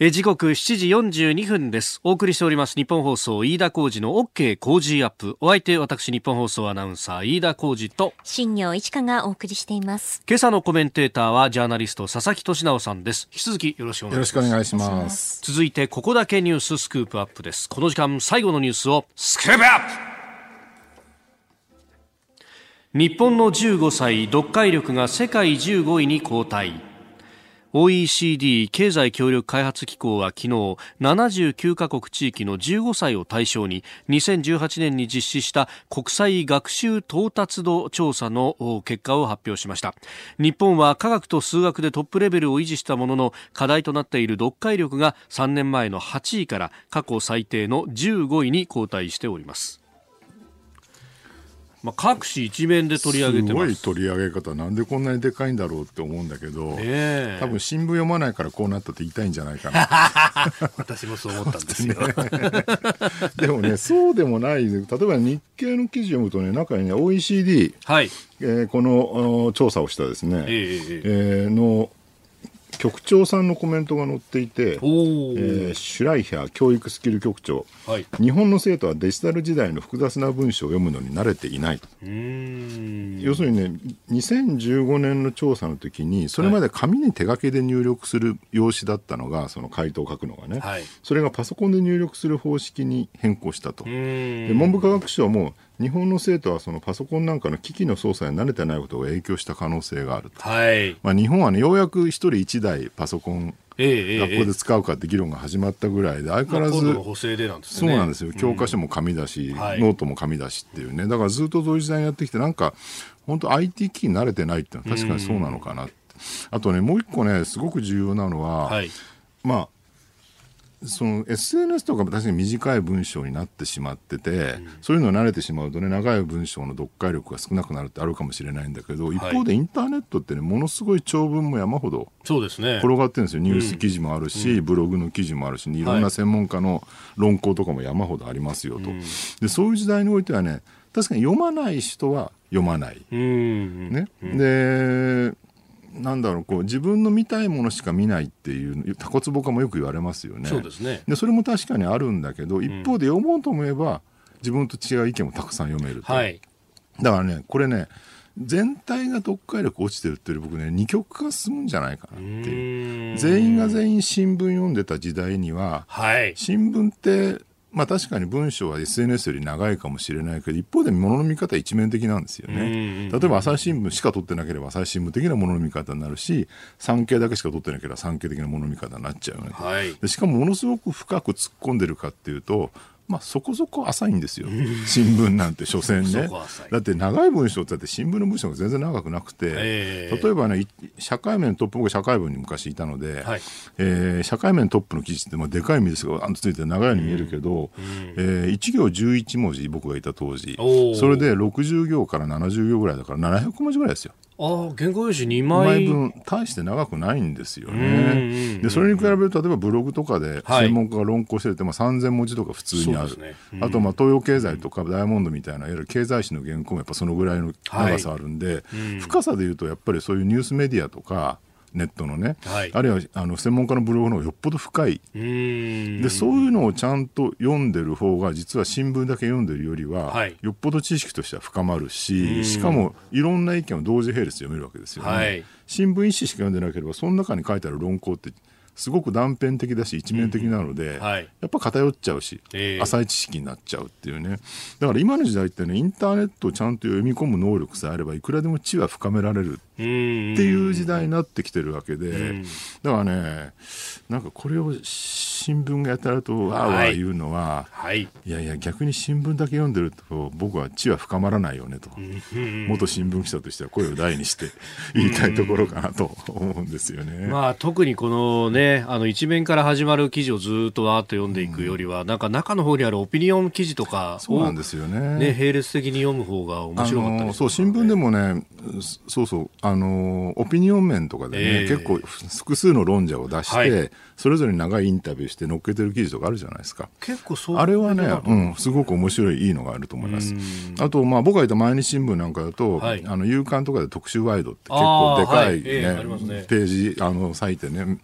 え時刻7時42分です。お送りしております日本放送飯田浩二の OK 工事アップ。お相手私日本放送アナウンサー飯田浩二と新業一華がお送りしています。今朝のコメンテーターはジャーナリスト佐々木俊直さんです。引き続きよろしくお願いします。よろしくお願いします。続いてここだけニューススクープアップです。この時間最後のニュースをスクープアップ日本の15歳読解力が世界15位に後退。OECD 経済協力開発機構は昨日79カ国地域の15歳を対象に2018年に実施した国際学習到達度調査の結果を発表しました。日本は科学と数学でトップレベルを維持したものの課題となっている読解力が3年前の8位から過去最低の15位に後退しております。まあ、各紙一面で取り上げてます。すごい取り上げ方なんでこんなにでかいんだろうって思うんだけど、え。多分新聞読まないからこうなったって言いたいんじゃないかな。私もそう思ったんですよ、でもねそうでもない。例えば日経の記事読むとね中にね OECD、はい、えーこのお調査をしたですね、ええええ。えーの局長さんのコメントが載っていて、えーシュライヒャー教育スキル局長。はい、日本の生徒はデジタル時代の複雑な文章を読むのに慣れていない、うーん。要するにね2015年の調査の時にそれまで紙に手書きで入力する用紙だったのがその回答を書くのがね、はい。それがパソコンで入力する方式に変更したと、で文部科学省も日本の生徒はそのパソコンなんかの機器の操作に慣れてないことが影響した可能性があると、はい。まあ、日本はねようやく一人一台パソコン学校で使うかって議論が始まったぐらいで相変わらず、補正でなんですね。そうなんですよ。教科書も紙だし、はい。ノートも紙だしっていうね。だからずっとそういう時代にやってきてなんか本当 IT 機器に慣れてないっていうのは確かにそうなのかなって。あとねもう一個ねすごく重要なのは、はい。まあその SNS とかも確かに短い文章になってしまってて、そういうのに慣れてしまうとね長い文章の読解力が少なくなるってあるかもしれないんだけど、一方でインターネットってねものすごい長文も山ほどそうですね。転がってるんですよ。ニュース記事もあるし、ブログの記事もあるしい。ろんな専門家の論考とかも山ほどありますよと、でそういう時代においてはね確かに読まない人は読まない、うーん。ね。でなんだろうこう自分の見たいものしか見ないっていうタコツボ化もよく言われますよね。そうですね。でそれも確かにあるんだけど一方で読もうと思えば自分と違う意見もたくさん読めると、はい。だからねこれね全体が読解力落ちてるっていう僕ね二極化進むんじゃないかなっていう。全員が全員新聞読んでた時代にははい。新聞ってまあ確かに文章は SNS より長いかもしれないけど一方で物の見方は一面的なんですよね。例えば朝日新聞しか取ってなければ朝日新聞的な物の見方になるし産経だけしか取ってなければ産経的な物の見方になっちゃうよね。はいでしかもものすごく深く突っ込んでるかっていうと、まあ、そこそこ浅いんですよ。新聞なんて所詮ね。だって長い文章ってだって新聞の文章が全然長くなくて、ええ。例えばねい社会面トップ僕社会部に昔いたので、はい。えー社会面トップの記事ってまあでかい見出しがあんとついて長いように見えるけど、えー1行11文字僕がいた当時。それで60行から70行ぐらいだから700文字ぐらいですよ。ああ原稿用紙2 2枚枚分。大して長くないんですよね。でそれに比べると例えばブログとかではい。専門家が論考してて、まあ、3000文字とか普通にある、ね。うん。あとまあ東洋経済とかダイヤモンドみたいないわゆる経済誌の原稿もやっぱそのぐらいの長さあるんで、うん。深さでいうとやっぱりそういうニュースメディアとかネットのね、はい。あるいはあの専門家のブログの方がよっぽど深い。でそういうのをちゃんと読んでる方が実は新聞だけ読んでるよりは、はい。よっぽど知識としては深まるうん。ししかもいろんな意見を同時並列で読めるわけですよね、はい。新聞一紙しか読んでなければその中に書いてある論考ってすごく断片的だし一面的なので、はい。やっぱ偏っちゃうし、ええ。浅い知識になっちゃうっていうね。だから今の時代ってねインターネットをちゃんと読み込む能力さえあればいくらでも知は深められるうーんっていう時代になってきてるわけで、んだからねなんかこれを新聞がやたらとわーわー言うのは、はい。い、やいや逆に新聞だけ読んでると僕は知は深まらないよねと、元新聞記者としては声を大にして言いたいところかなと思うんですよね。まあ、特にこのね、あの一面から始まる記事をずっとわーっと読んでいくよりは、なんか中の方にあるオピニオン記事とかをそうなんですよね。ね、並列的に読む方が面白かったりあのそう新聞でもねそうそうあのオピニオン面とかでね、ええ。結構複数の論者を出して、はいそれぞれに長いインタビューして載っけてる記事とかあるじゃないですか。結構そうあれはねだ、うん、すごく面白いいいのがあると思いますうん。あと、まあ、僕がいた毎日新聞なんかだと、はいあの夕刊とかで特集ワイドって結構でかい、はいねええありますねページあの割いてね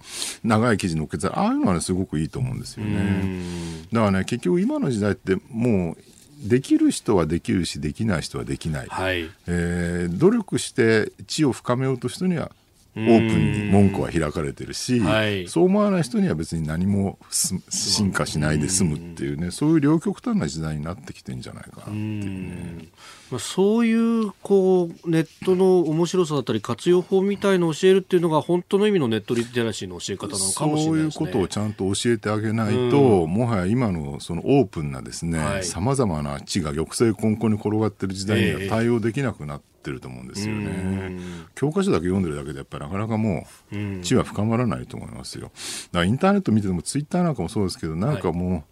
長い記事載っけてああいうのはねすごくいいと思うんですようね。んだからね結局今の時代ってもうできる人はできるしできない人はできない。はい。えー努力して知を深めようとした人にはオープンに門戸は開かれてるし、はい、そう思わない人には別に何も進化しないで済むっていうねそういう両極端な時代になってきてんじゃないかなっていうね。まあ、そういうこうネットの面白さだったり活用法みたいのを教えるっていうのが本当の意味のネットリテラシーの教え方なのかもしれないですね。そういうことをちゃんと教えてあげないと、もはや今のそのオープンなですねさまざまな地が玉石混交に転がってる時代には対応できなくなって。ってると思うんですよね。教科書だけ読んでるだけでやっぱりなかなかもう知は深まらないと思いますよ。だからインターネット見ててもツイッターなんかもそうですけどなんかもう、はい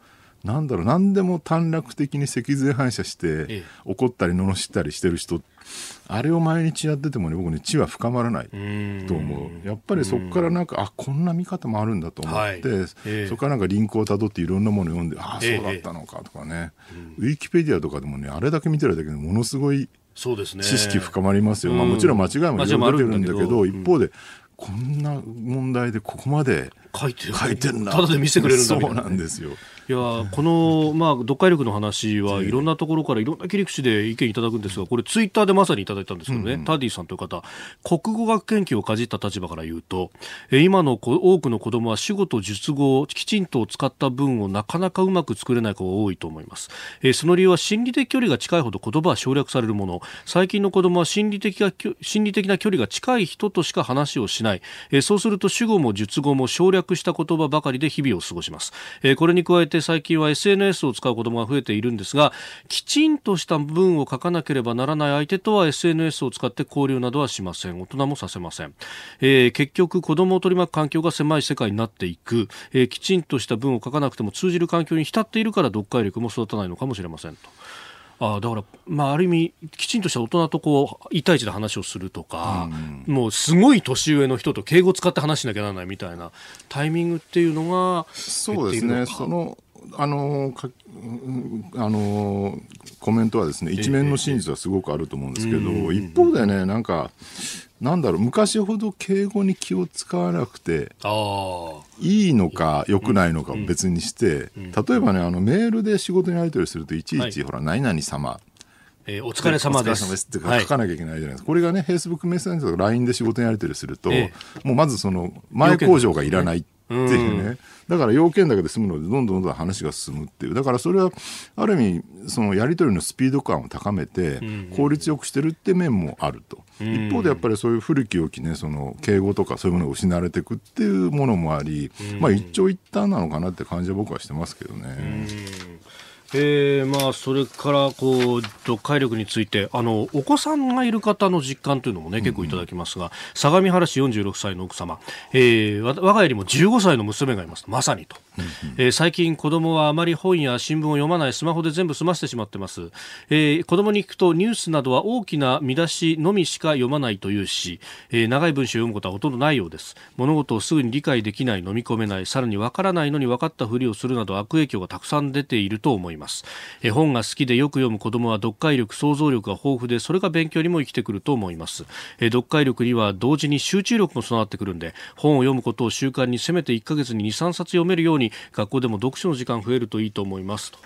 なんだろう何でも短絡的に脊髄反射して、怒ったり罵ったりしてる人あれを毎日やっててもね僕ね知は深まらないと思う。やっぱりそこからなんかあこんな見方もあるんだと思って、そこからなんかリンクをたどっていろんなものを読んでああそうだったのかとかね、ウィキペディアとかでもねあれだけ見てるだけでものすごいそうですね、知識深まりますよ、まあ、もちろん間違いもいろいろ出てるんだけど、一方でこんな問題でここまで書いてる。書いてるんだただで見せてくれるんだそうなんですよいやこの、まあ、読解力の話はいろんなところからいろんな切り口で意見いただくんですがこれツイッターでまさにいただいたんですけどね、うん。うん、タディさんという方国語学研究をかじった立場から言うと今の多くの子どもは主語と述語をきちんと使った文をなかなかうまく作れない子が多いと思います。その理由は心理的距離が近いほど言葉は省略されるもの。最近の子どもは心理的心理的な距離が近い人としか話をしない。そうすると主語も述語も省略した言葉ばかりで日々を過ごします。これに加えて最近は SNS を使う子どもが増えているんですがきちんとした文を書かなければならない相手とは SNS を使って交流などはしません。大人もさせません、えー、結局子どもを取り巻く環境が狭い世界になっていく、えー、きちんとした文を書かなくても通じる環境に浸っているから読解力も育たないのかもしれませんと。あだから、まあ、ある意味きちんとした大人とこう1対1で話をするとか、うん、もうすごい年上の人と敬語を使って話しなきゃならないみたいなタイミングっていうのがそうですね。そのあのあのコメントはですね一面の真実はすごくあると思うんですけど、えー、一方でねなんかなんだろう昔ほど敬語に気を使わなくていいのか良くないのか別にして、例えばねあのメールで仕事にやり取りするといちいち、はい、ほら何々様。えー、お疲れ様です。お疲れ様ですって書かなきゃいけないじゃないですか。はい、これがね、フェイスブックメッセンジャーとか LINE で仕事にやり取りすると、えー、もうまずその前工場がいらない。っていうね、だから要件だけで済むのでどんどんどんどん話が進むっていう。だからそれはある意味そのやり取りのスピード感を高めて効率よくしてるって面もあると、一方でやっぱりそういう古き良きねその敬語とかそういうものが失われていくっていうものもあり、まあ一長一短なのかなって感じは僕はしてますけどね。えー、まあそれからこう読解力についてあのお子さんがいる方の実感というのもね結構いただきますが、うん、相模原市46歳の奥様、えー、我が家にも15歳の娘がいます。まさにと、うん、えー、最近子供はあまり本や新聞を読まないスマホで全部済ませてしまってます、えー、子供に聞くとニュースなどは大きな見出しのみしか読まないというし、えー、長い文章を読むことはほとんどないようです。物事をすぐに理解できない飲み込めないさらにわからないのに分かったふりをするなど悪影響がたくさん出ていると思いますます。絵本が好きでよく読む子供は読解力想像力が豊富でそれが勉強にも生きてくると思います。読解力には同時に集中力も備わってくるんで本を読むことを習慣にせめて1ヶ月に23冊読めるように学校でも読書の時間増えるといいと思います。と。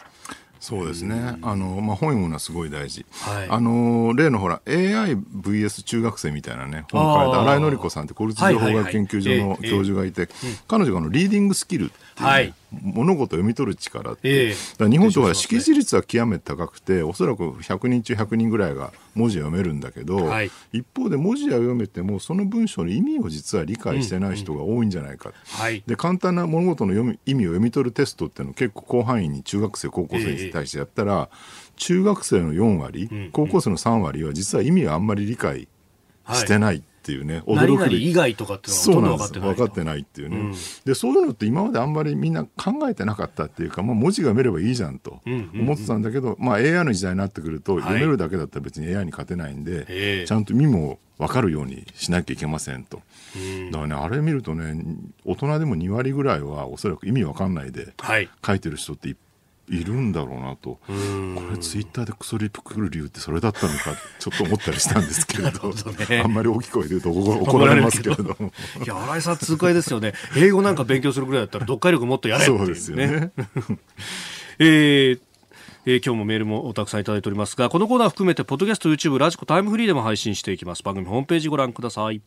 そうですね。あの、まあ、本読むのはすごい大事。はい、あの、例のほら、AIVS 中学生みたいなね、本書いた新井紀子さんって公立情報学研究所の教授がいて、彼女がのリーディングスキルはい、物事を読み取る力って、えー、日本とは識字率は極めて高くておそらく100人中100人ぐらいが文字を読めるんだけど、はい、一方で文字は読めてもその文章の意味を実は理解してない人が多いんじゃないか、うんうん、で簡単な物事の読み意味を読み取るテストっていうのを結構広範囲に中学生高校生に対してやったら、えー、中学生の4割、高校生の3割は実は意味をあんまり理解してない。はいっていうね驚く以外とかっていうのは分かってない分かってないっていうね、うん、でそういうのって今まであんまりみんな考えてなかったっていうか、まあ、文字が読めればいいじゃんと思ってたんだけど、まあ、AI の時代になってくると、読めるだけだったら別に AI に勝てないんで、ちゃんと身も分かるようにしなきゃいけませんと。だからねあれ見るとね大人でも2割ぐらいはおそらく意味わかんないで書いてる人っていっいるんだろうなと。これツイッターでクソリップくる理由ってそれだったのか ちょっと思ったりしたんですけれど。ね、あんまり大きい声で言うと怒られますけれどいや新井さん痛快ですよね。英語なんか勉強するぐらいだったら読解力もっとやれっていう、ね、そうですよね。えーえー、今日もメールもたくさんいただいておりますがこのコーナー含めてポッドキャスト YouTube ラジコタイムフリーでも配信していきます。番組ホームページご覧ください